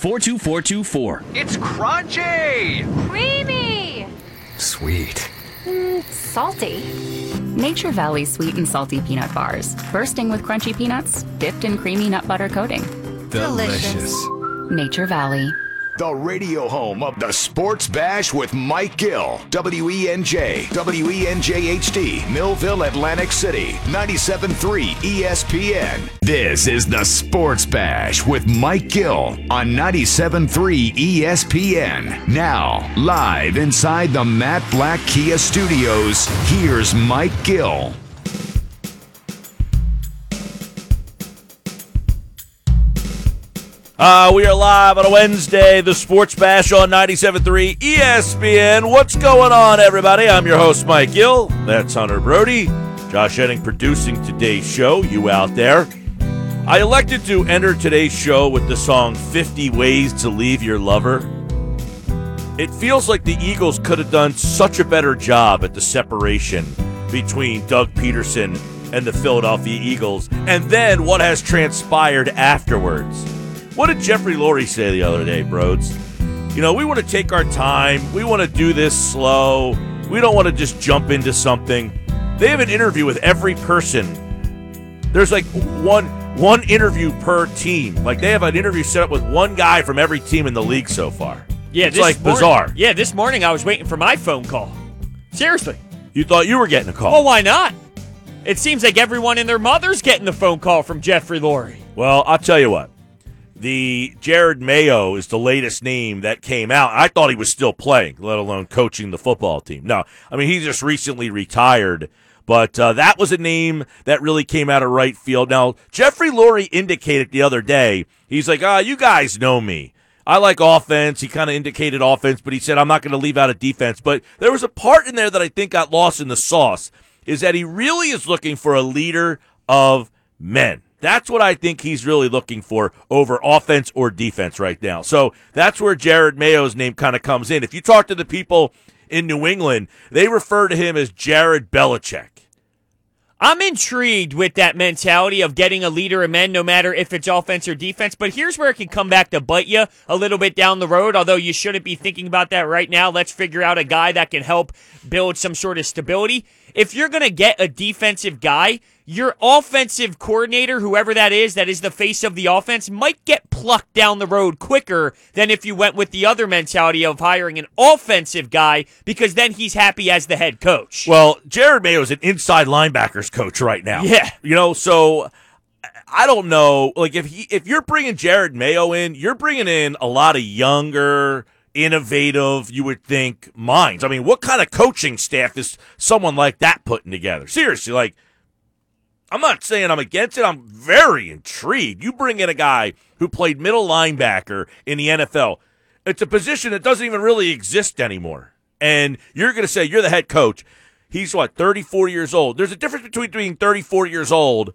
42424. It's crunchy! Creamy! Sweet. Mm, salty. Nature Valley sweet and salty peanut bars, bursting with crunchy peanuts, dipped in creamy nut butter coating. Delicious. Nature Valley. The radio home of the Sports Bash with Mike Gill. WENJ, WENJ HD, Millville, Atlantic City, 97.3 ESPN. This is the Sports Bash with Mike Gill on 97.3 ESPN. Now, live inside the Matt Black Kia Studios, here's Mike Gill. Uh, we are live on a Wednesday, the Sports Bash on 97.3 ESPN. What's going on, everybody? I'm your host, Mike Gill. That's Hunter Brody. Josh Henning producing today's show. You out there. I elected to enter today's show with the song 50 Ways to Leave Your Lover. It feels like the Eagles could have done such a better job at the separation between Doug Pederson and the Philadelphia Eagles, and then what has transpired afterwards. What did Jeffrey Lurie say the other day, Brodes? You know, we want to take our time. We want to do this slow. We don't want to just jump into something. They have an interview with every person. There's like one one interview per team. Like they have an interview set up with one guy from every team in the league so far. Yeah, it's this like morning- bizarre. Yeah, this morning I was waiting for my phone call. Seriously. You thought you were getting a call. Well, why not? It seems like everyone and their mother's getting the phone call from Jeffrey Lurie. Well, I'll tell you what. The Jerod Mayo is the latest name that came out. I thought he was still playing, let alone coaching the football team. No, I mean he just recently retired, but uh, that was a name that really came out of right field. Now Jeffrey Lurie indicated the other day, he's like, "Ah, you guys know me. I like offense." He kind of indicated offense, but he said, "I'm not going to leave out a defense." But there was a part in there that I think got lost in the sauce. Is that he really is looking for a leader of men? That's what I think he's really looking for over offense or defense right now. So that's where Jerod Mayo's name kind of comes in. If you talk to the people in New England, they refer to him as Jerod Belichick. I'm intrigued with that mentality of getting a leader of men, no matter if it's offense or defense. But here's where it can come back to bite you a little bit down the road. Although you shouldn't be thinking about that right now. Let's figure out a guy that can help build some sort of stability. If you're going to get a defensive guy, your offensive coordinator, whoever that is, that is the face of the offense, might get plucked down the road quicker than if you went with the other mentality of hiring an offensive guy because then he's happy as the head coach. Well, Jerod Mayo is an inside linebackers coach right now. Yeah. You know, so I don't know. Like if he, if you're bringing Jerod Mayo in, you're bringing in a lot of younger, innovative, you would think minds. I mean, what kind of coaching staff is someone like that putting together? Seriously, like I'm not saying I'm against it. I'm very intrigued. You bring in a guy who played middle linebacker in the NFL. It's a position that doesn't even really exist anymore. And you're going to say you're the head coach. He's what, 34 years old. There's a difference between being 34 years old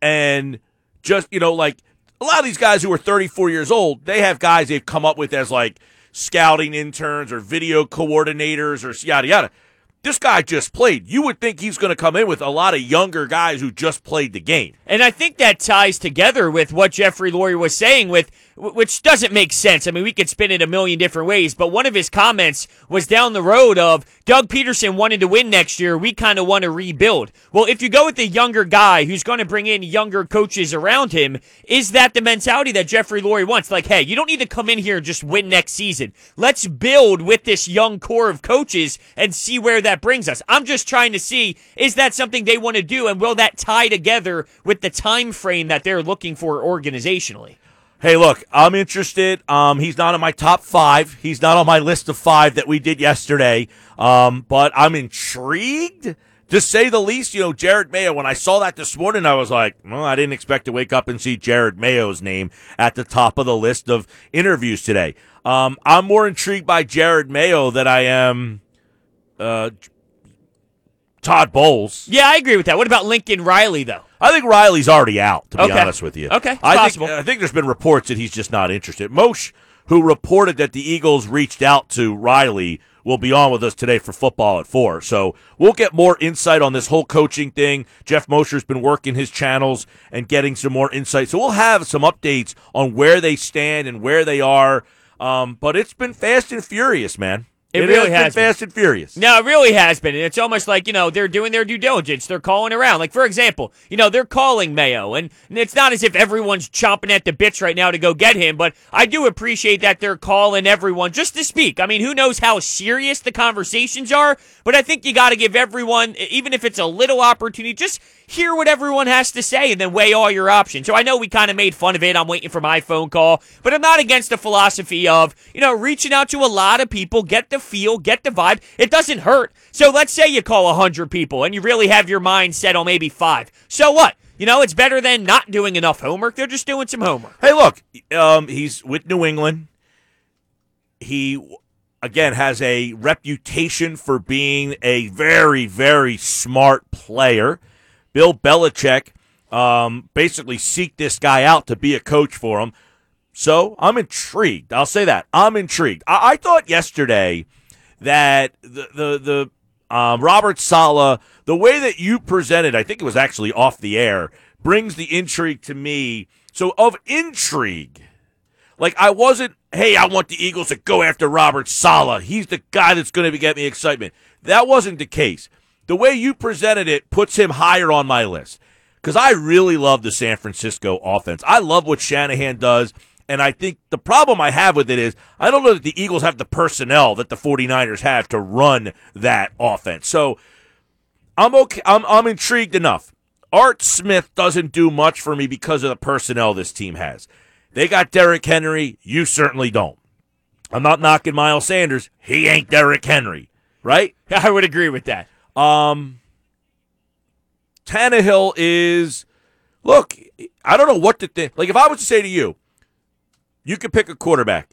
and just, you know, like a lot of these guys who are 34 years old, they have guys they've come up with as like scouting interns or video coordinators or yada yada. This guy just played. You would think he's going to come in with a lot of younger guys who just played the game. And I think that ties together with what Jeffrey Lurie was saying with which doesn't make sense. I mean, we could spin it a million different ways, but one of his comments was down the road of Doug Pederson wanted to win next year. We kind of want to rebuild. Well, if you go with a younger guy who's going to bring in younger coaches around him, is that the mentality that Jeffrey Lurie wants? Like, hey, you don't need to come in here and just win next season. Let's build with this young core of coaches and see where that brings us. I'm just trying to see is that something they want to do and will that tie together with the time frame that they're looking for organizationally? Hey, look, I'm interested. Um, he's not on my top five. He's not on my list of five that we did yesterday. Um, but I'm intrigued to say the least. You know, Jerod Mayo. When I saw that this morning, I was like, well, I didn't expect to wake up and see Jerod Mayo's name at the top of the list of interviews today. Um, I'm more intrigued by Jerod Mayo than I am uh, Todd Bowles. Yeah, I agree with that. What about Lincoln Riley, though? I think Riley's already out, to be Okay. honest with you. Okay, it's I possible. think, I think there's been reports that he's just not interested. Mosher, who reported that the Eagles reached out to Riley, will be on with us today for football at four. So we'll get more insight on this whole coaching thing. Geoff Mosher's been working his channels and getting some more insight. So we'll have some updates on where they stand and where they are. Um, but it's been fast and furious, man. It really been has been. fast and furious. No, it really has been. And it's almost like, you know, they're doing their due diligence. They're calling around. Like, for example, you know, they're calling Mayo. And it's not as if everyone's chomping at the bits right now to go get him, but I do appreciate that they're calling everyone just to speak. I mean, who knows how serious the conversations are, but I think you got to give everyone, even if it's a little opportunity, just hear what everyone has to say and then weigh all your options. So I know we kind of made fun of it. I'm waiting for my phone call, but I'm not against the philosophy of, you know, reaching out to a lot of people, get the feel, get the vibe. It doesn't hurt. So let's say you call 100 people and you really have your mind set on maybe five. So what? You know, it's better than not doing enough homework. They're just doing some homework. Hey, look, um, he's with New England. He again has a reputation for being a very, very smart player. Bill Belichick um, basically seek this guy out to be a coach for him. So I'm intrigued. I'll say that I'm intrigued. I, I thought yesterday that the the the um, Robert Saleh, the way that you presented, I think it was actually off the air, brings the intrigue to me. So of intrigue, like I wasn't, hey, I want the Eagles to go after Robert Saleh. He's the guy that's going to get me excitement. That wasn't the case. The way you presented it puts him higher on my list because I really love the San Francisco offense. I love what Shanahan does. And I think the problem I have with it is I don't know that the Eagles have the personnel that the 49ers have to run that offense. So I'm okay. I'm, I'm intrigued enough. Art Smith doesn't do much for me because of the personnel this team has. They got Derrick Henry. You certainly don't. I'm not knocking Miles Sanders. He ain't Derrick Henry, right? I would agree with that. Um, Tannehill is, look, I don't know what to think. Like, if I was to say to you, you could pick a quarterback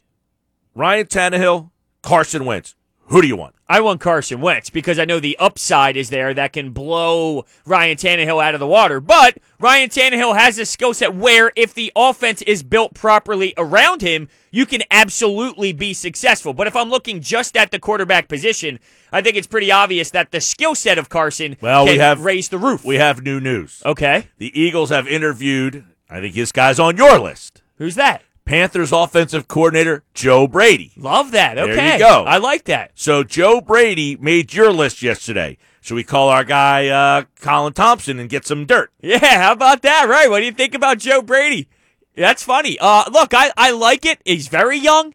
Ryan Tannehill, Carson Wentz. Who do you want? I want Carson Wentz because I know the upside is there that can blow Ryan Tannehill out of the water. But Ryan Tannehill has a skill set where if the offense is built properly around him, you can absolutely be successful. But if I'm looking just at the quarterback position, I think it's pretty obvious that the skill set of Carson Well, can we have raise the roof. We have new news. okay. The Eagles have interviewed, I think this guy's on your list, Who's that? Panthers offensive coordinator Joe Brady. Love that. There you go. I like that. So Joe Brady made your list yesterday. Should we call our guy uh, Colin Thompson and get some dirt? Yeah, how about that? Right. What do you think about Joe Brady? That's funny. Uh, look, I, I like it. He's very young.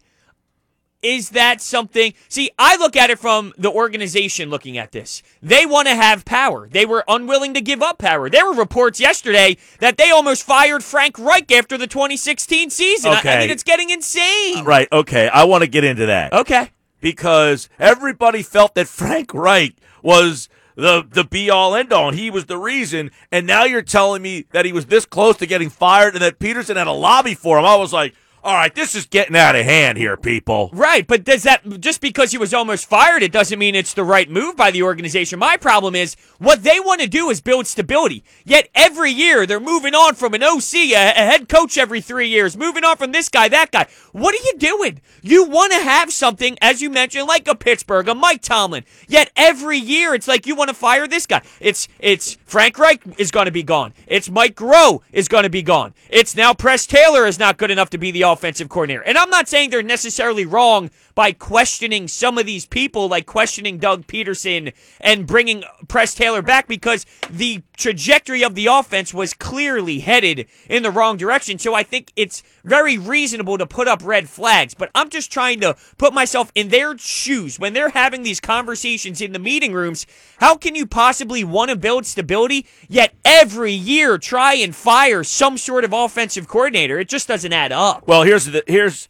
Is that something? See, I look at it from the organization looking at this. They want to have power. They were unwilling to give up power. There were reports yesterday that they almost fired Frank Reich after the 2016 season. I- I, mean, it's getting insane. Right. Okay. I want to get into that. Okay. because everybody felt that Frank Reich was the the be all end all and he was the reason and now you're telling me that he was this close to getting fired and that Pederson had a lobby for him. I was like, "All right, this is getting out of hand here, people." Right, but does that just because he was almost fired, it doesn't mean it's the right move by the organization. My problem is what they want to do is build stability. Yet every year they're moving on from an OC, a, a head coach every three years, moving on from this guy, that guy. What are you doing? You want to have something, as you mentioned, like a Pittsburgh, a Mike Tomlin. Yet every year it's like you want to fire this guy. It's it's Frank Reich is going to be gone. It's Mike Groh is going to be gone. It's now Press Taylor is not good enough to be the offensive coordinator. And I'm not saying they're necessarily wrong by questioning some of these people, like questioning Doug Pederson and bringing Press Taylor back, because the trajectory of the offense was clearly headed in the wrong direction. So I think it's very reasonable to put up red flags. But I'm just trying to put myself in their shoes when they're having these conversations in the meeting rooms. How can you possibly want to build stability, yet every year try and fire some sort of offensive coordinator? It just doesn't add up. Well, here's the here's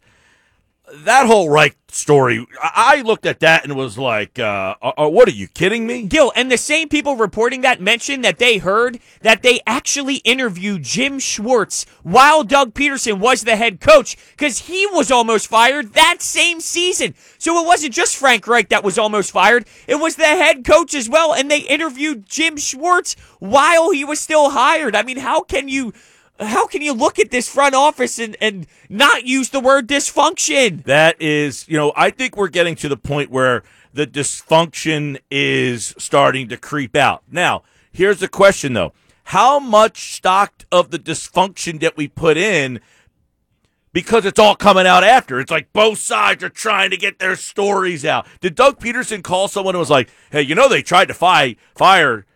that whole Reich story. I looked at that and was like, uh, uh, uh, "What are you kidding me?" Gill, and the same people reporting that mentioned that they heard that they actually interviewed Jim Schwartz while Doug Pederson was the head coach because he was almost fired that same season. So it wasn't just Frank Reich that was almost fired, it was the head coach as well. And they interviewed Jim Schwartz while he was still hired. I mean, how can you. How can you look at this front office and, and not use the word dysfunction? That is, you know, I think we're getting to the point where the dysfunction is starting to creep out. Now, here's the question though. How much stock of the dysfunction that we put in because it's all coming out after. It's like both sides are trying to get their stories out. Did Doug Pederson call someone who was like, "Hey, you know they tried to fi- fire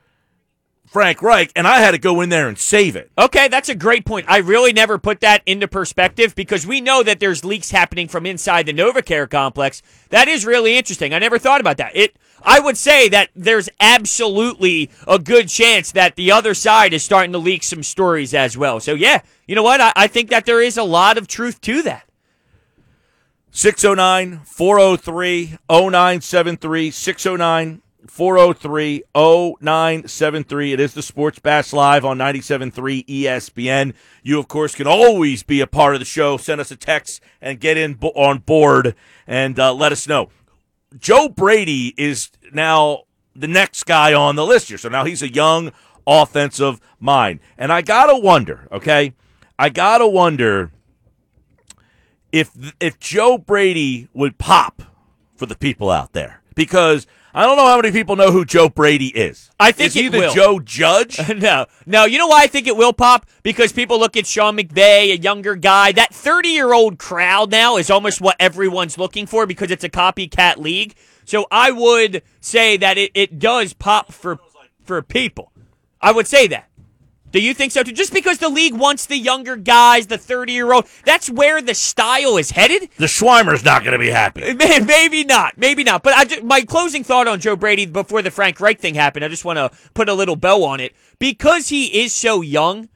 Frank Reich, and I had to go in there and save it." Okay, that's a great point. I really never put that into perspective because we know that there's leaks happening from inside the NovaCare complex. That is really interesting. I never thought about that. It I would say that there's absolutely a good chance that the other side is starting to leak some stories as well. So yeah, you know what? I, I think that there is a lot of truth to that. 609 403 0973. 609 403 0973. It is the Sports Bash Live on 97.3 ESPN. You, of course, can always be a part of the show. Send us a text and get in bo- on board and uh, let us know. Joe Brady is now the next guy on the list here. So now he's a young offensive mind. And I got to wonder, okay? I got to wonder if if Joe Brady would pop for the people out there because I don't know how many people know who Joe Brady is. I think is he the. Joe Judge? no, no. You know why I think it will pop? Because people look at Sean McVay, a younger guy. That 30 year old crowd now is almost what everyone's looking for because it's a copycat league. So I would say that it, it does pop for for people. I would say that. Do you think so too? Just because the league wants the younger guys, the 30 year old, that's where the style is headed? the Schweimer's not going to be happy. May- Maybe not. Maybe not. But I ju- my closing thought on Joe Brady before the Frank Reich thing happened, I just want to put a little bow on it. Because he is so young,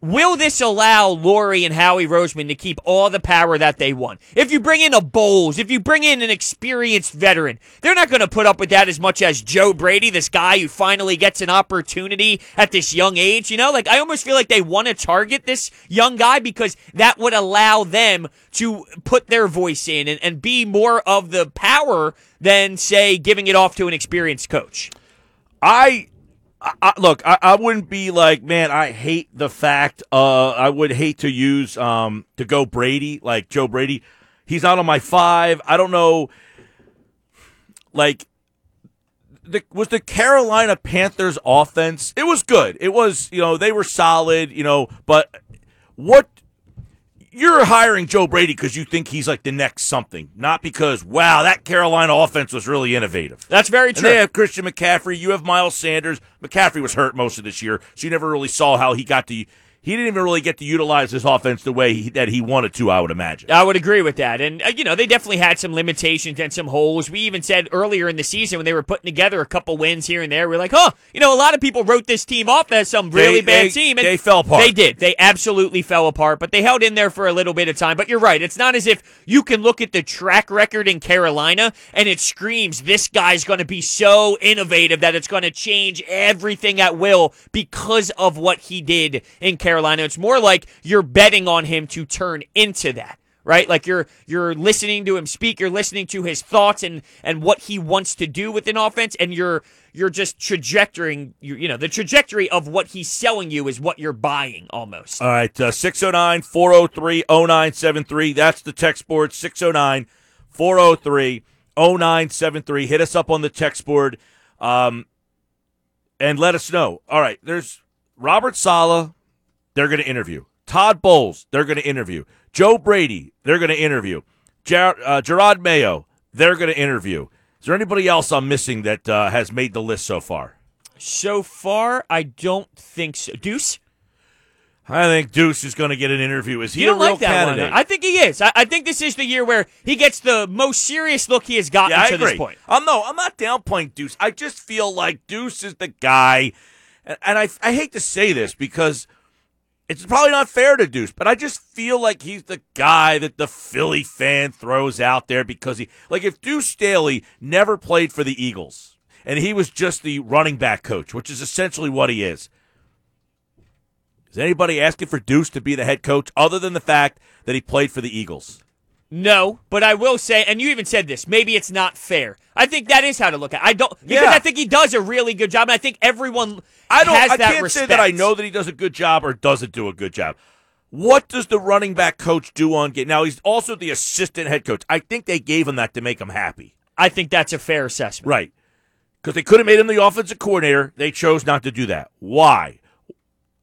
will this allow Lurie and Howie Roseman to keep all the power that they want? If you bring in a Bowles, if you bring in an experienced veteran, they're not going to put up with that as much as Joe Brady, this guy who finally gets an opportunity at this young age. You know, like I almost feel like they want to target this young guy because that would allow them to put their voice in and, and be more of the power than, say, giving it off to an experienced coach. I, I, I look. I, I wouldn't be like, man. I hate the fact. Uh, I would hate to use um to go Brady like Joe Brady. He's not on my five. I don't know. Like, the was the Carolina Panthers offense. It was good. It was you know they were solid. You know, but what you're hiring Joe Brady because you think he's like the next something, not because wow that Carolina offense was really innovative. That's very And true. they have Christian McCaffrey. You have Miles Sanders. McCaffrey was hurt most of this year, so you never really saw how he got to. He didn't even really get to utilize his offense the way he, that he wanted to. I would imagine. I would agree with that. And, uh, you know, they definitely had some limitations and some holes. We even said earlier in the season when they were putting together a couple wins here and there, we are like, huh, you know, a lot of people wrote this team off as some really They- bad they- team. And they fell apart. They did. They absolutely fell apart, but they held in there for a little bit of time. But you're right. It's not as if you can look at the track record in Carolina and it screams this guy's going to be so innovative that it's going to change everything at will because of what he did in Carolina. It's more like you're betting on him to turn into that right like you're you're listening to him speak you're listening to his thoughts and and what he wants to do with an offense and you're you're just trajectorying you, you know the trajectory of what he's selling you is what you're buying almost All right, uh, 609 403 0973. That's the text board 609 403 0973. Hit us up on the text board um, and let us know. All right, there's Robert Saleh, they're going to interview. Todd Bowles, they're going to interview. Joe Brady, they're going to interview. Ger- uh, Gerard Mayo, they're going to interview. Is there anybody else I'm missing that uh, has made the list so far? so far i don't think so deuce I think Deuce is going to get an interview. Is he you don't a real like that candidate? one. I think he is. I, I think this is the year where he gets the most serious look he has gotten Yeah, I to agree. this point. I'm no, I'm not downplaying Deuce. I just feel like Deuce is the guy, and, and I I hate to say this because it's probably not fair to Deuce, but I just feel like he's the guy that the Philly fan throws out there because he like if Deuce Staley never played for the Eagles and he was just the running back coach, which is essentially what he is. Is anybody asking for Deuce to be the head coach other than the fact that he played for the Eagles? No, but I will say, and you even said this, maybe it's not fair. I think that is how to look at it. I don't, because Yeah. I think he does a really good job, and I think everyone I don't. I can't respect. say that I know that he does a good job or doesn't do a good job. What does the running back coach do on game? Now he's also the assistant head coach. I think they gave him that to make him happy, I think that's a fair assessment. right? Because they could have made him the offensive coordinator. They chose not to do that. Why?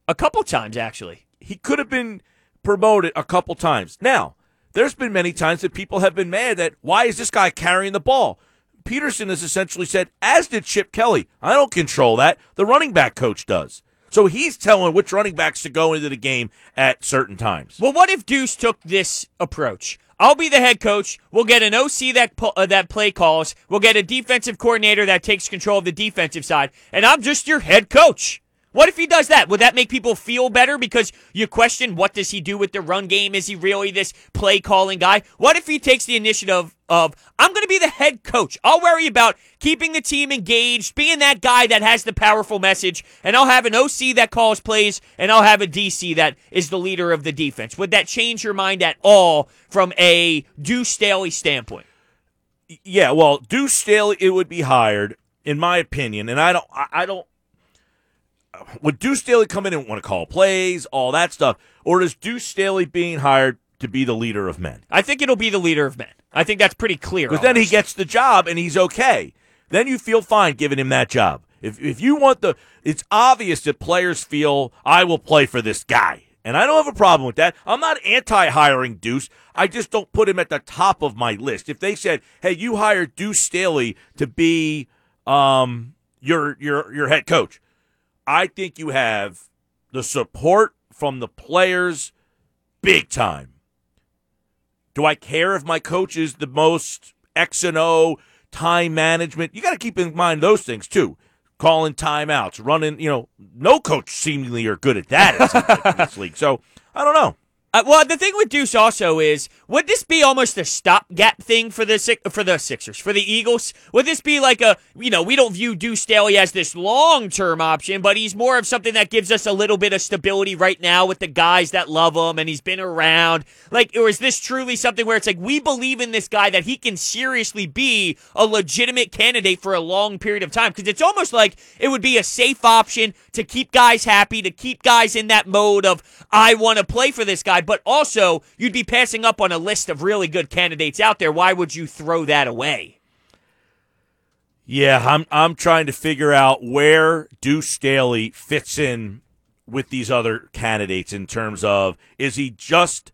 A couple times, actually. He could have been promoted a couple times. Now, there's been many times that people have been mad that why is this guy carrying the ball? Pederson has essentially said, as did Chip Kelly, I don't control that. The running back coach does. So he's telling which running backs to go into the game at certain times. Well, what if Deuce took this approach? I'll be the head coach. We'll get an OC that uh, that play calls. We'll get a defensive coordinator that takes control of the defensive side, and I'm just your head coach. What if he does that? Would that make people feel better because you question what does he do with the run game? Is he really this play calling guy? What if he takes the initiative of I'm going to be the head coach. I'll worry about keeping the team engaged, being that guy that has the powerful message, and I'll have an OC that calls plays and I'll have a DC that is the leader of the defense. Would that change your mind at all from a Deuce Staley standpoint? Yeah, well, Deuce Staley it would be hired, in my opinion, and I don't, I, I don't. Would Deuce Staley come in and want to call plays, all that stuff, or is Deuce Staley being hired to be the leader of men? I think it'll be the leader of men. I think that's pretty clear. Because then he gets the job and he's okay. Then you feel fine giving him that job. If if you want the, it's obvious that players feel I will play for this guy, and I don't have a problem with that. I'm not anti-hiring Deuce. I just don't put him at the top of my list. If they said, "Hey, you hired Deuce Staley to be um your your your head coach," I think you have the support from the players, big time. Do I care if my coach is the most X and O time management? You got to keep in mind those things too. Calling timeouts, running, you know, no coach seemingly are good at that in this league. So I don't know. Uh, well, the thing with Deuce also is, would this be almost a stopgap thing for the for the Sixers, for the Eagles? Would this be like a, you know, we don't view Deuce Staley as this long term option, but he's more of something that gives us a little bit of stability right now with the guys that love him and he's been around. Like, or is this truly something where it's like we believe in this guy that he can seriously be a legitimate candidate for a long period of time? Because it's almost like it would be a safe option to keep guys happy, to keep guys in that mode of I want to play for this guy, but also you'd be passing up on a list of really good candidates out there. Why would you throw that away? Yeah, I'm I'm trying to figure out where Deuce Staley fits in with these other candidates in terms of is he just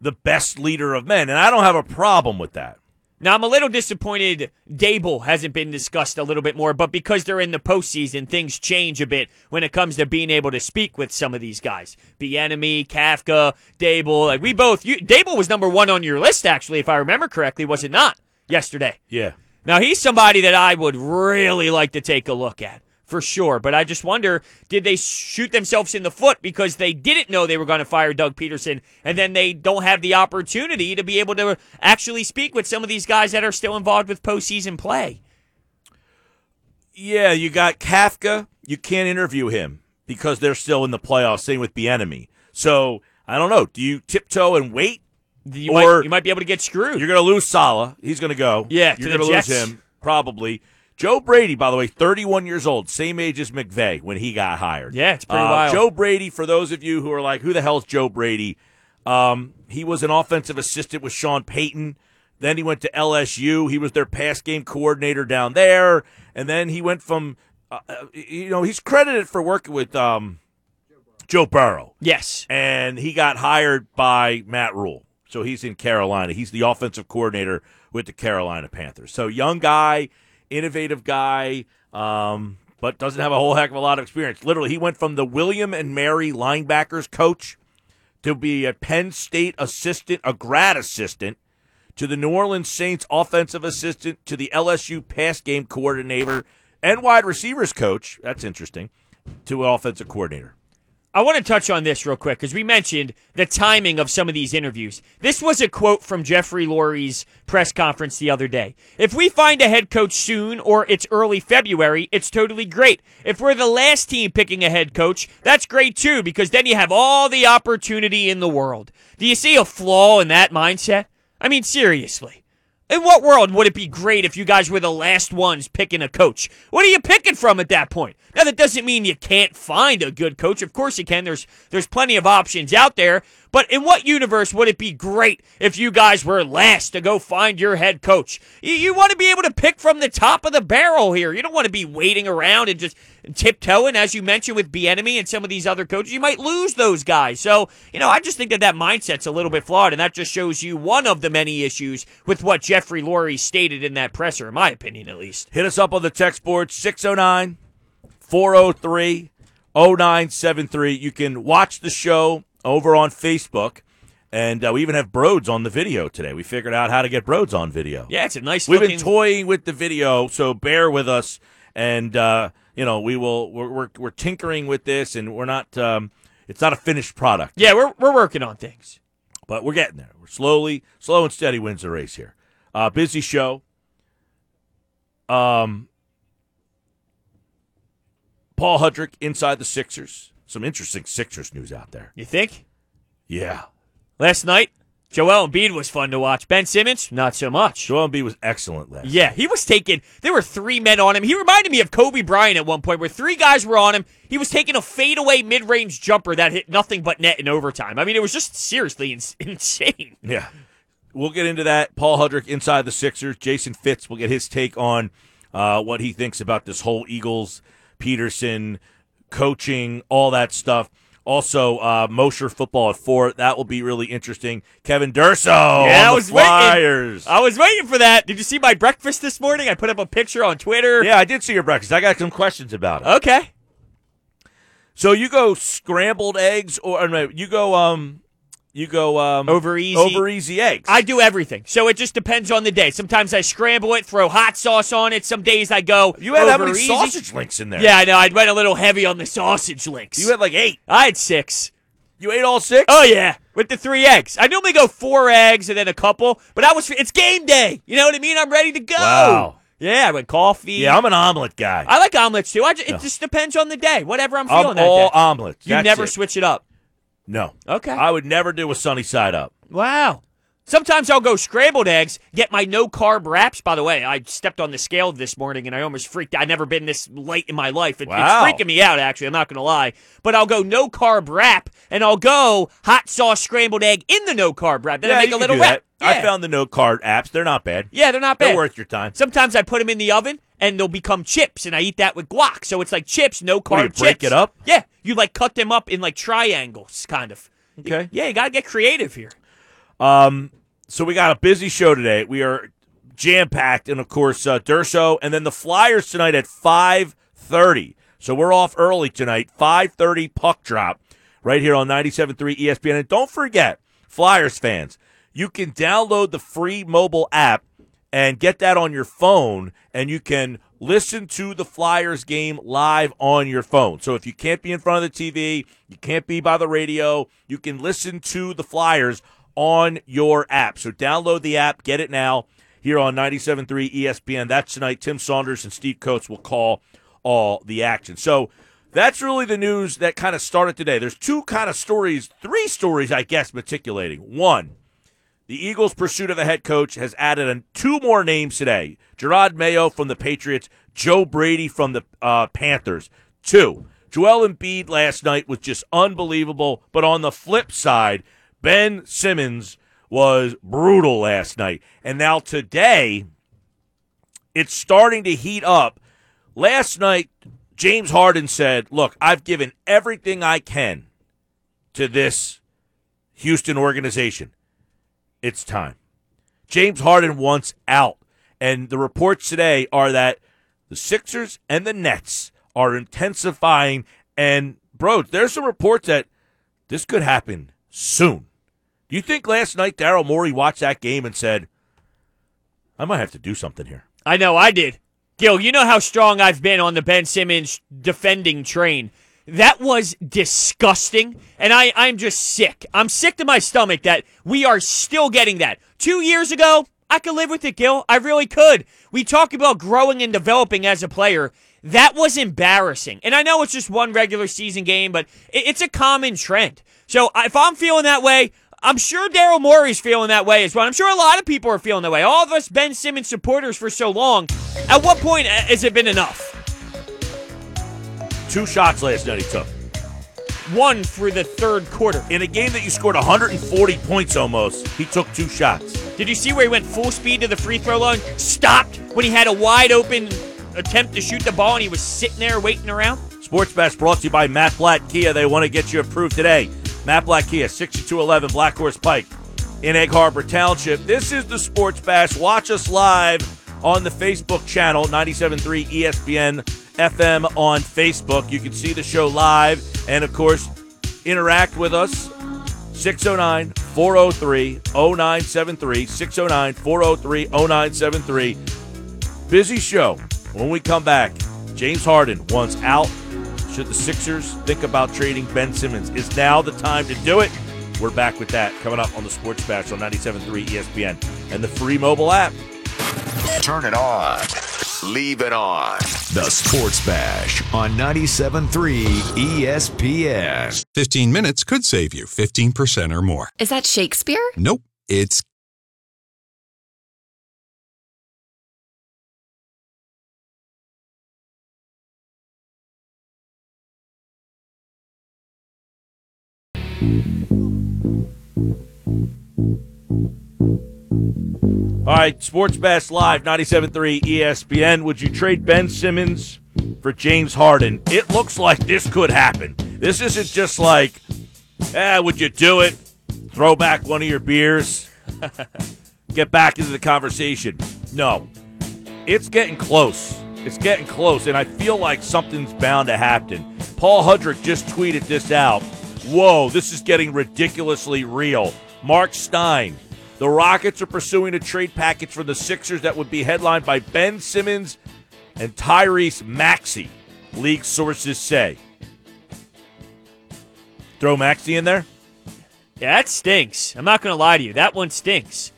the best leader of men? And I don't have a problem with that. Now I'm a little disappointed Daboll hasn't been discussed a little bit more, but because they're in the postseason, things change a bit when it comes to being able to speak with some of these guys. Enemy, Kafka, Daboll. Like we both you Daboll was number one on your list, actually, if I remember correctly, was it not? Yesterday. Yeah. Now he's somebody that I would really like to take a look at for sure. But I just wonder, did they shoot themselves in the foot because they didn't know they were going to fire Doug Pederson, and then they don't have the opportunity to be able to actually speak with some of these guys that are still involved with postseason play? Yeah, you got Kafka. You can't interview him because they're still in the playoffs. Same with the enemy. So I don't know. Do you tiptoe and wait? You, Or- might, you might be able to get screwed. You're going to lose Saleh. He's going to go. Yeah, you're going to lose him probably. Joe Brady, by the way, 31 years old, same age as McVay when he got hired. Yeah, it's pretty Uh, wild. Joe Brady, for those of you who are like, who the hell's Joe Brady? Um, he was an offensive assistant with Sean Payton. Then he went to LSU. He was their pass game coordinator down there. And then he went from, uh, uh, you know, he's credited for working with um, Joe Burrow yes. and he got hired by Matt Rhule. So he's in Carolina. He's the offensive coordinator with the Carolina Panthers. So young guy, innovative guy, um, but doesn't have a whole heck of a lot of experience. Literally, he went from the William and Mary linebackers coach to be a Penn State assistant, a grad assistant, to the New Orleans Saints offensive assistant, to the LSU pass game coordinator and wide receivers coach. That's interesting. To an offensive coordinator. I want to touch on this real quick because we mentioned the timing of some of these interviews. This was a quote from Jeffrey Lurie's press conference the other day. If we find a head coach soon or it's early February, it's totally great. If we're the last team picking a head coach, that's great too because then you have all the opportunity in the world. Do you see a flaw in that mindset? I mean, seriously. In what world would it be great if you guys were the last ones picking a coach? What are you picking from at that point? Now that doesn't mean you can't find a good coach. Of course you can. There's there's plenty of options out there. But in what universe would it be great if you guys were last to go find your head coach? You, you want to be able to pick from the top of the barrel here. You don't want to be waiting around and just tiptoeing, as you mentioned with Bieniemy and some of these other coaches. You might lose those guys. So you know, I just think that that mindset's a little bit flawed, and that just shows you one of the many issues with what Jeffrey Lurie stated in that presser, in my opinion, at least. Hit us up on the text board 609 403 0973. You can watch the show over on Facebook. And uh, we even have Brodes on the video today. We figured out how to get Brodes on video. Yeah, it's a nice. We've looking, been toying with the video, so bear with us. And uh, you know, we will. We're, we're we're tinkering with this, and we're not. Um, it's not a finished product, Yeah, we're we're working on things. but we're getting there. We're slowly, slow and steady wins the race here. Uh, busy show. Um, Paul Hudrick inside the Sixers. Some interesting Sixers news out there. You think? Yeah, Last night, Joel Embiid was fun to watch. Ben Simmons, not so much. Joel Embiid was excellent last. Yeah, he was taking. There were three men on him. He reminded me of Kobe Bryant at one point, where three guys were on him. He was taking a fadeaway mid-range jumper that hit nothing but net in overtime. I mean, it was just seriously ins- insane. Yeah. We'll get into that. Paul Hudrick inside the Sixers. Jason Fitz will get his take on uh, what he thinks about this whole Eagles, Pederson, coaching, all that stuff. Also, uh, Mosher football at four. That will be really interesting. Kevin Durso Yeah, I was the waiting. Flyers. I was waiting for that. Did you see my breakfast this morning? I put up a picture on Twitter. yeah, I did see your breakfast. I got some questions about it. Okay. So you go scrambled eggs, or, or no, you go um, you go um, Over easy. over easy eggs. I do everything. So it just depends on the day. Sometimes I scramble it, throw hot sauce on it. Some days I go. you had how many easy. sausage links in there? Yeah, I know. I went a little heavy on the sausage links. you had like eight. I had six. You ate all six. Oh yeah, with the three eggs. I normally go four eggs and then a couple, but I was. It's game day. You know what I mean? I'm ready to go. Wow. Yeah, I went coffee. Yeah, I'm an omelet guy. I like omelets too. I ju- it just depends on the day. Whatever I'm I'm feeling that all day. omelets. you That's never it. switch it up. No. Okay. I would never do a sunny side up. Wow. Sometimes I'll go scrambled eggs, get my no carb wraps. By the way, I stepped on the scale this morning and I almost freaked out. I've never been this light in my life. It- Wow. It's freaking me out, actually. I'm not going to lie. But I'll go no carb wrap and I'll go hot sauce scrambled egg in the no carb wrap. Then I make a little wrap. that. I found the no carb apps. They're not bad. Yeah, they're not bad. They're worth your time. Sometimes I put them in the oven and they'll become chips, and I eat that with guac. So it's like chips, no carb you break it up? Yeah, you like cut them up in like triangles, kind of. Okay. Yeah, you gotta get creative here. Um, so we got a busy show today. We are jam packed, and of course, uh, Durso, and then the Flyers tonight at five thirty. So we're off early tonight. Five thirty puck drop right here on 97.3 ESPN. And don't forget, Flyers fans, you can download the free mobile app and get that on your phone, and you can listen to the Flyers game live on your phone. So if you can't be in front of the TV, you can't be by the radio, you can listen to the Flyers on your app. So download the app, get it now here on 97.3 ESPN. That's tonight. Tim Saunders and Steve Coates will call all the action. So that's really the news that kind of started today. There's two kind of stories, three stories, I guess, matriculating. One, the Eagles' pursuit of a head coach has added two more names today Gerard Mayo from the Patriots, Joe Brady from the uh, Panthers. Two, Joel Embiid last night was just unbelievable. But on the flip side, Ben Simmons was brutal last night. And now today, it's starting to heat up. Last night, James Harden said, Look, I've given everything I can to this Houston organization. It's time. James Harden wants out. And the reports today are that the Sixers and the Nets are intensifying. And, bro, there's some reports that this could happen soon. Do you think last night Daryl Morey watched that game and said, I might have to do something here? I know I did. Gill, you know how strong I've been on the Ben Simmons defending train. That was disgusting. And I, I'm just sick. I'm sick to my stomach that we are still getting that. Two years ago, I could live with it, Gill. I really could. We talk about growing and developing as a player. That was embarrassing. And I know it's just one regular season game, but it, it's a common trend. So if I'm feeling that way, I'm sure Daryl Morey's feeling that way as well. I'm sure a lot of people are feeling that way. All of us Ben Simmons supporters for so long. At what point uh, has it been enough? Two shots last night he took. One for the third quarter. In a game that you scored 140 points almost, he took two shots. Did you see where he went full speed to the free throw line? Stopped when he had a wide open attempt to shoot the ball and he was sitting there waiting around? Sports Bash brought to you by Matt Black Kia. They want to get you approved today. Matt Black Kia, 6211 Black Horse Pike in Egg Harbor Township. This is the Sports Bash. Watch us live on the Facebook channel, 97.3 ESPN FM on Facebook. You can see the show live and, of course, interact with us. 609 403 0973. 609 403 0973. Busy show. When we come back, James Harden wants out. Should the Sixers think about trading Ben Simmons? Is now the time to do it? We're back with that coming up on the Sports Bash on 97.3 ESPN and the free mobile app. Turn it on. Leave it on. The Sports Bash on 97.3 ESPN. 15 minutes could save you 15% or more. Is that Shakespeare? Nope, it's All right, Sports Bash Live, 97.3 ESPN. Would you trade Ben Simmons for James Harden? It looks like this could happen. This isn't just like, eh, would you do it? Throw back one of your beers, get back into the conversation. No, it's getting close. It's getting close, and I feel like something's bound to happen. Paul Hudrick just tweeted this out. Whoa, this is getting ridiculously real. Marc Stein, the Rockets are pursuing a trade package for the Sixers that would be headlined by Ben Simmons and Tyrese Maxey, league sources say. Throw Maxey in there? Yeah, that stinks. I'm not going to lie to you. That one stinks.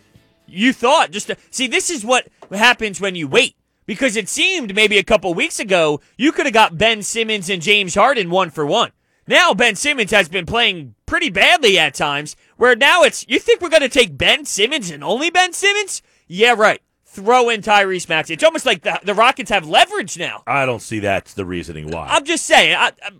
You thought just to, see this is what happens when you wait because it seemed maybe a couple weeks ago you could have got Ben Simmons and James Harden one for one. Now Ben Simmons has been playing pretty badly at times. Where now it's you think we're going to take Ben Simmons and only Ben Simmons? Yeah, right. Throw in Tyrese Maxey. It's almost like the, the Rockets have leverage now. I don't see that's the reasoning why. I'm just saying I, I,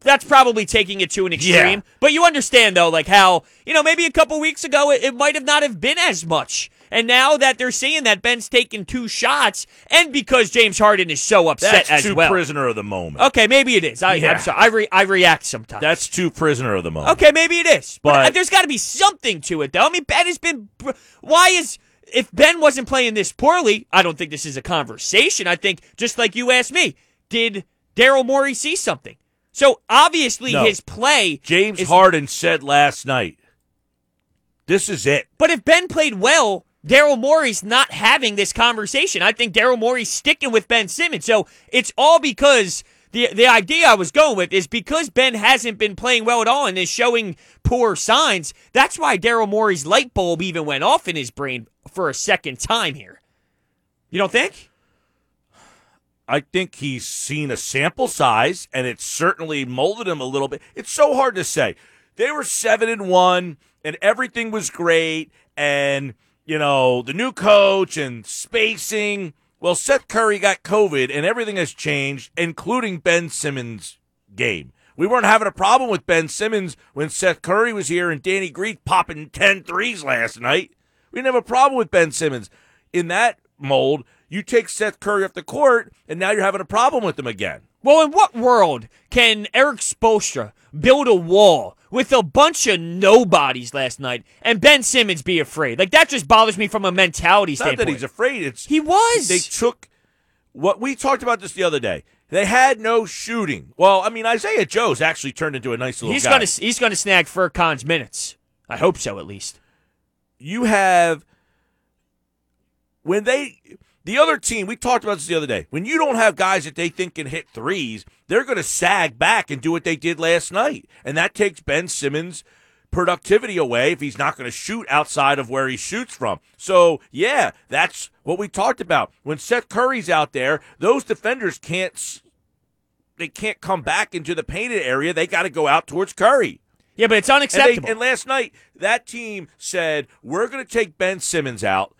that's probably taking it to an extreme. Yeah. But you understand though, like how you know maybe a couple weeks ago it, it might have not have been as much. And now that they're seeing that Ben's taking two shots, and because James Harden is so upset that's as too well. prisoner of the moment. Okay, maybe it is. I, Yeah. I'm sorry. I, re- I react sometimes. That's too prisoner of the moment. Okay, maybe it is. But, But- there's got to be something to it, though. I mean, Ben has been. Why is. If Ben wasn't playing this poorly, I don't think this is a conversation. I think, just like you asked me, did Daryl Morey see something? So obviously No. his play. James is- Harden said last night, this is it. But if Ben played well, Daryl Morey's not having this conversation. I think Daryl Morey's sticking with Ben Simmons. So it's all because the the idea I was going with is because Ben hasn't been playing well at all and is showing poor signs. That's why Daryl Morey's light bulb even went off in his brain for a second time here. You don't think? I think he's seen a sample size, and it's certainly molded him a little bit. It's so hard to say. They were seven and one, and everything was great, and you know the new coach and spacing. Well, Seth Curry got COVID, and everything has changed, including Ben Simmons' game. We weren't having a problem with Ben Simmons when Seth Curry was here and Danny Green popping 10 threes last night. We didn't have a problem with Ben Simmons. In that mold, you take Seth Curry off the court, and now you're having a problem with him again. Well, in what world can Erik Spoelstra build a wall with a bunch of nobodies last night and Ben Simmons be afraid? Like that just bothers me from a mentality It's not standpoint. that he's afraid. It's he was. they took what we talked about this the other day. They had no shooting. Well, I mean, Isaiah Joe's actually turned into a nice little he's guy. gonna he's gonna snag Furkan's minutes. I hope so, at least. you have when they The other team, we talked about this the other day. When you don't have guys that they think can hit threes, they're going to sag back and do what they did last night. And that takes Ben Simmons' productivity away if he's not going to shoot outside of where he shoots from. So, yeah, that's what we talked about. When Seth Curry's out there, those defenders can't they can't come back into the painted area. They got to go out towards Curry. Yeah, but it's And, they- unacceptable. and last night, that team said, "We're going to take Ben Simmons out."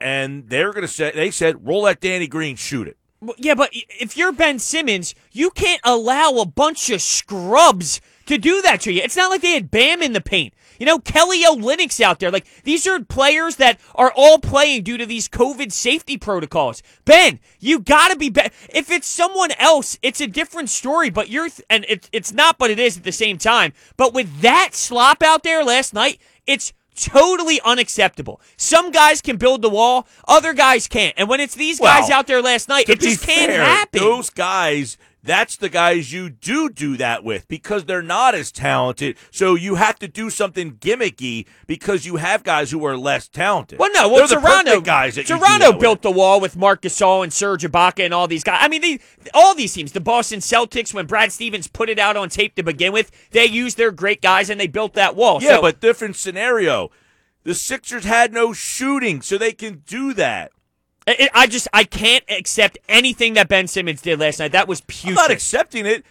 And they're going to say they said, roll that Danny Green shoot it." Yeah, but if you're Ben Simmons, you can't allow a bunch of scrubs to do that to you. It's not like they had Bam in the paint. You know, Kelly Olynyk's out there. Like, these are players that are all playing due to these COVID safety protocols. Ben, you gotta be better. If it's someone else, it's a different story, but you're, th- and it, it's not, but it is at the same time. But with that slop out there last night, it's totally unacceptable. Some guys can build the wall, other guys can't. And when it's these guys Well, out there last night, it just can't fair, happen. Those guys, that's the guys you do do that with because they're not as talented. So you have to do something gimmicky because you have guys who are less talented. Well, no, well, they're Toronto perfect guys. That you Toronto built with. the wall with Marc Gasol and Serge Ibaka and all these guys. I mean, they, all these teams, the Boston Celtics, when Brad Stevens put it out on tape to begin with, they used their great guys and they built that wall. Yeah, So- but different scenario. The Sixers had no shooting, so they can do that. I, I just I can't accept anything that Ben Simmons did last night. That was I'm not accepting it.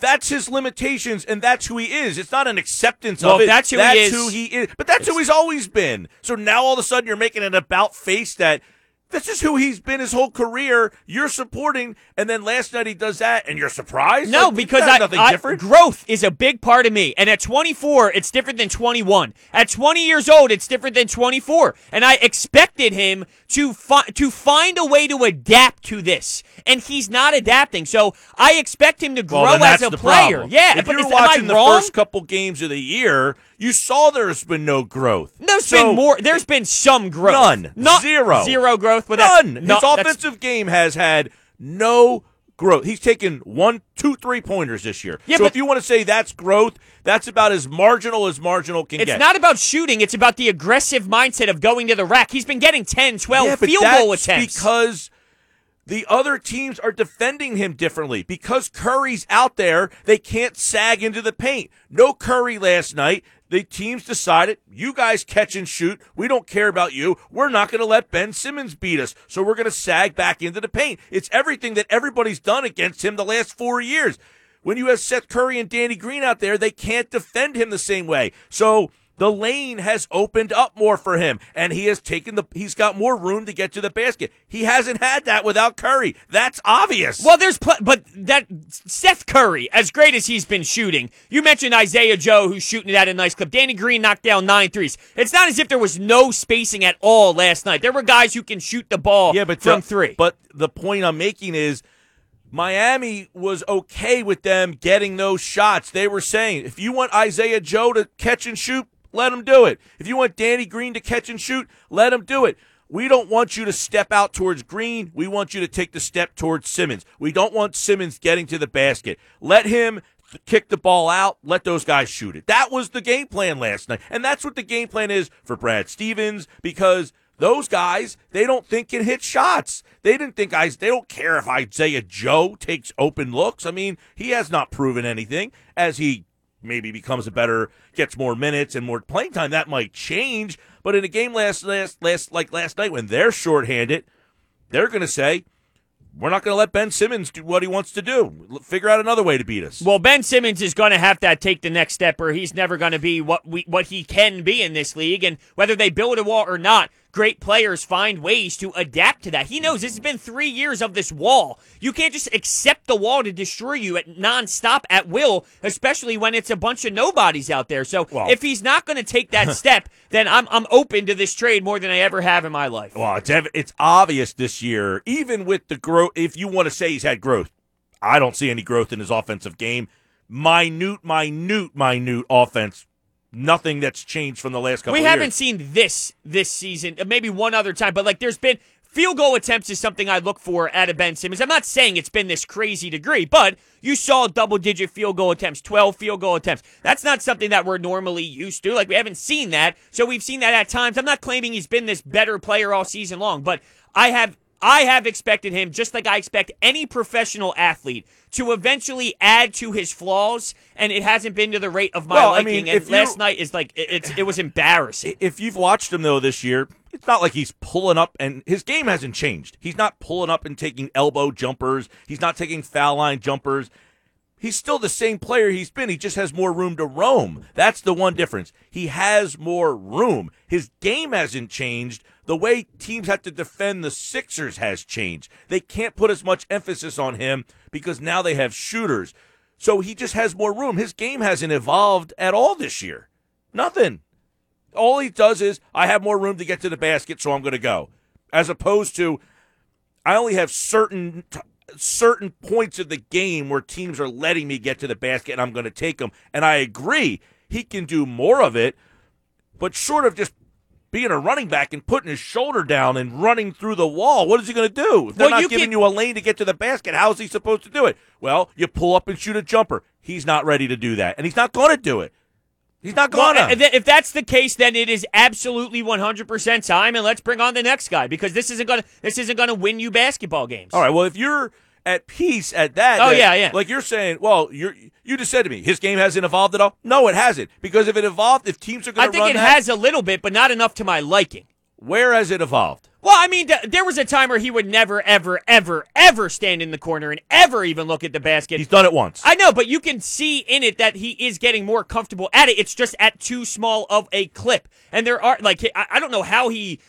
That's his limitations, and that's who he is. It's not an acceptance Well, of it. that's who he is. who he is. But that's who he's always been. So now all of a sudden you're making an about face that this is who he's been his whole career. You're supporting, and then last night he does that, and you're surprised. No, Like, because I, nothing I- different. growth is a big part of me. And at 24, it's different than 21. At 20 years old, it's different than 24. And I expected him to fi- to find a way to adapt to this, and he's not adapting. So I expect him to grow Well, as a player. problem. Yeah, if but you're is, watching the wrong? first couple games of the year, you saw there's been no growth. There's So- been more. There's been some growth. None. Not Zero. Zero growth. But None. no, His that's- offensive game has had no growth. He's taken one, two, three pointers this year. Yeah, so but- if you want to say that's growth, that's about as marginal as marginal can It's get. It's not about shooting. It's about the aggressive mindset of going to the rack. He's been getting 10, 12 yeah, field goal attempts. because the other teams are defending him differently. Because Curry's out there, they can't sag into the paint. No Curry last night. The teams decided, you guys catch and shoot. We don't care about you. We're not going to let Ben Simmons beat us. So we're going to sag back into the paint. It's everything that everybody's done against him the last four years. When you have Seth Curry and Danny Green out there, they can't defend him the same way. So the lane has opened up more for him, and he has taken the. He's got more room to get to the basket. He hasn't had that without Curry. That's obvious. Well, there's pl- but that Seth Curry, as great as he's been shooting, you mentioned Isaiah Joe, who's shooting it at a nice clip. Danny Green knocked down nine threes. It's not as if there was no spacing at all last night. There were guys who can shoot the ball yeah, but from the- three. But the point I'm making is. Miami was okay with them getting those shots. They were saying, if you want Isaiah Joe to catch and shoot, let him do it. If you want Danny Green to catch and shoot, let him do it. We don't want you to step out towards Green. We want you to take the step towards Simmons. We don't want Simmons getting to the basket. Let him kick the ball out. Let those guys shoot it. That was the game plan last night. And that's what the game plan is for Brad Stevens because those guys, they don't think can hit shots. They didn't think I they don't care if Isaiah Joe takes open looks. I mean, he has not proven anything as he maybe becomes a better gets more minutes and more playing time. That might change. But in a game last last last like last night when they're shorthanded, they're gonna say, We're not gonna let Ben Simmons do what he wants to do. Figure out another way to beat us. Well, Ben Simmons is going to have to take the next step, or he's never going to be what we what he can be in this league. And whether they build a wall or not, great players find ways to adapt to that. He knows this has been three years of this wall. You can't just accept the wall to destroy you at nonstop at will, especially when it's a bunch of nobodies out there. So Well- if he's not going to take that step, then I'm I'm open to this trade more than I ever have in my life. Well, it's ev- it's obvious this year, even with the growth. If you want to say he's had growth, I don't see any growth in his offensive game. Minute, minute, minute offense. Nothing that's changed from the last couple. Of weeks. We of haven't years. seen this this season, maybe one other time, but like there's been field goal attempts is something I look for at a Ben Simmons. I'm not saying it's been this crazy degree, but you saw double digit field goal attempts, 12 field goal attempts. That's not something that we're normally used to. Like we haven't seen that. So we've seen that at times. I'm not claiming he's been this better player all season long, but I have I have expected him, just like I expect any professional athlete, to eventually add to his flaws, and it hasn't been to the rate of my Well, I liking. mean, and if you- last night is like it, it's it was embarrassing. If you've watched him though this year, it's not like he's pulling up and his game hasn't changed. He's not pulling up and taking elbow jumpers. He's not taking foul line jumpers. He's still the same player he's been. He just has more room to roam. That's the one difference. He has more room. His game hasn't changed. The way teams have to defend the Sixers has changed. They can't put as much emphasis on him because now they have shooters. So he just has more room. His game hasn't evolved at all this year. Nothing. All he does is, I have more room to get to the basket, so I'm going to go. As opposed to, I only have certain t- certain points of the game where teams are letting me get to the basket, and I'm going to take them. And I agree, he can do more of it, but short of just being a running back and putting his shoulder down and running through the wall, what is he going to do? If they're Well, not giving can- you a lane to get to the basket, how is he supposed to do it? Well, you pull up and shoot a jumper. He's not ready to do that, and he's not going to do it. He's not gonna. th- if that's the case, then it is absolutely 100% time, and let's bring on the next guy because this isn't gonna this isn't gonna win you basketball games. All right. Well, if you're at peace at that, Oh, that- yeah, yeah. Like you're saying, well, you're you just said to me, his game hasn't evolved at all. No, it hasn't. Because if it evolved, if teams are going to I think it that, has a little bit, but not enough to my liking. where has it evolved? Well, I mean, th- there was a time where he would never, ever, ever, ever stand in the corner and ever even look at the basket. He's done it once. I know, but you can see in it that he is getting more comfortable at it. It's just at too small of a clip. And there are, like, I, I don't know how he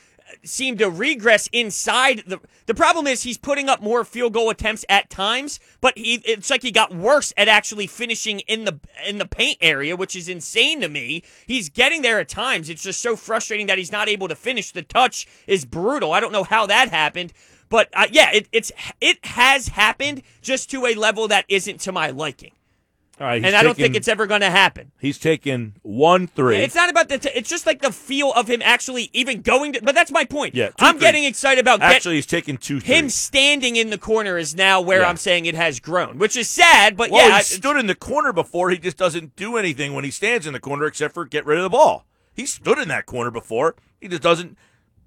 seemed to regress inside the. The problem is he's putting up more field goal attempts at times, but he it's like he got worse at actually finishing in the in the paint area, which is insane to me. He's getting there at times. It's just so frustrating that he's not able to finish. The touch is brutal. I don't know how that happened. But uh, yeah, it, it's it has happened just to a level that isn't to my liking, right. and I don't think it's ever going to happen. He's taken one three. It's not about the. T- it's just like the feel of him actually even going to. But that's my point. Yeah, two I'm threes. getting excited about get- Actually, he's taken two. him standing in the corner is now where Yeah. I'm saying it has grown, which is sad. But Well, yeah, he I- stood in the corner before. He just doesn't do anything when he stands in the corner except for get rid of the ball. He stood in that corner before. He just doesn't.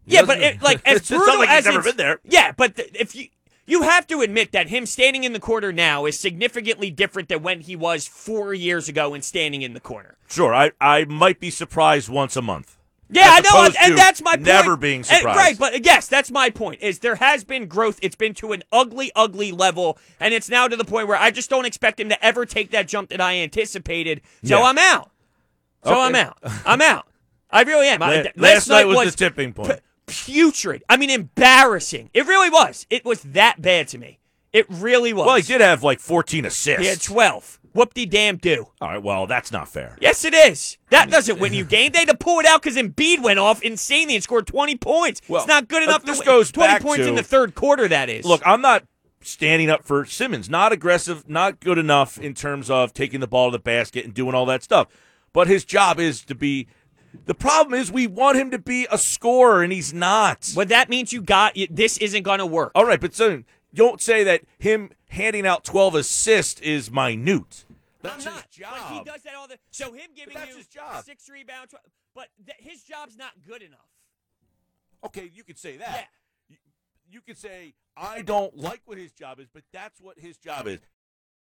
he yeah, but doesn't- it, like as it's not brutal like as he's never been there. Yeah, but if you you have to admit that him standing in the corner now is significantly different than when he was four years ago and standing in the corner. Sure, I I might be surprised once a month. Yeah, I know, and that's my point. never being And- surprised. right, but yes, that's my point. Is there has been growth. It's been to an ugly, ugly level, and it's now to the point where I just don't expect him to ever take that jump that I anticipated. So Yeah. I'm out. So Okay. I'm out. I'm out. I really am. I- La- th- last night was the tipping point. p- putrid. I mean, embarrassing. It really was. It was that bad to me. It really was. Well, he did have like 14 assists. He had 12. Whoop de damn do. All right, well, that's not fair. Yes, it is. That doesn't win you game. They had to pull it out because Embiid went off insanely and scored 20 points. Well, it's not good uh, enough this to win. goes 20 back points to- in the third quarter, that is. Look, I'm not standing up for Simmons. Not aggressive, not good enough in terms of taking the ball to the basket and doing all that stuff. But his job is to be. The problem is we want him to be a scorer, and he's not. but that means you got this isn't going to work. All right, but so don't say that him handing out 12 assists is minute. That's his But he does that all the So him giving you his job. six rebounds, but th- his job's not good enough. Okay, you could say that. Yeah. You, you could say I don't like what his job is, but that's what his job is.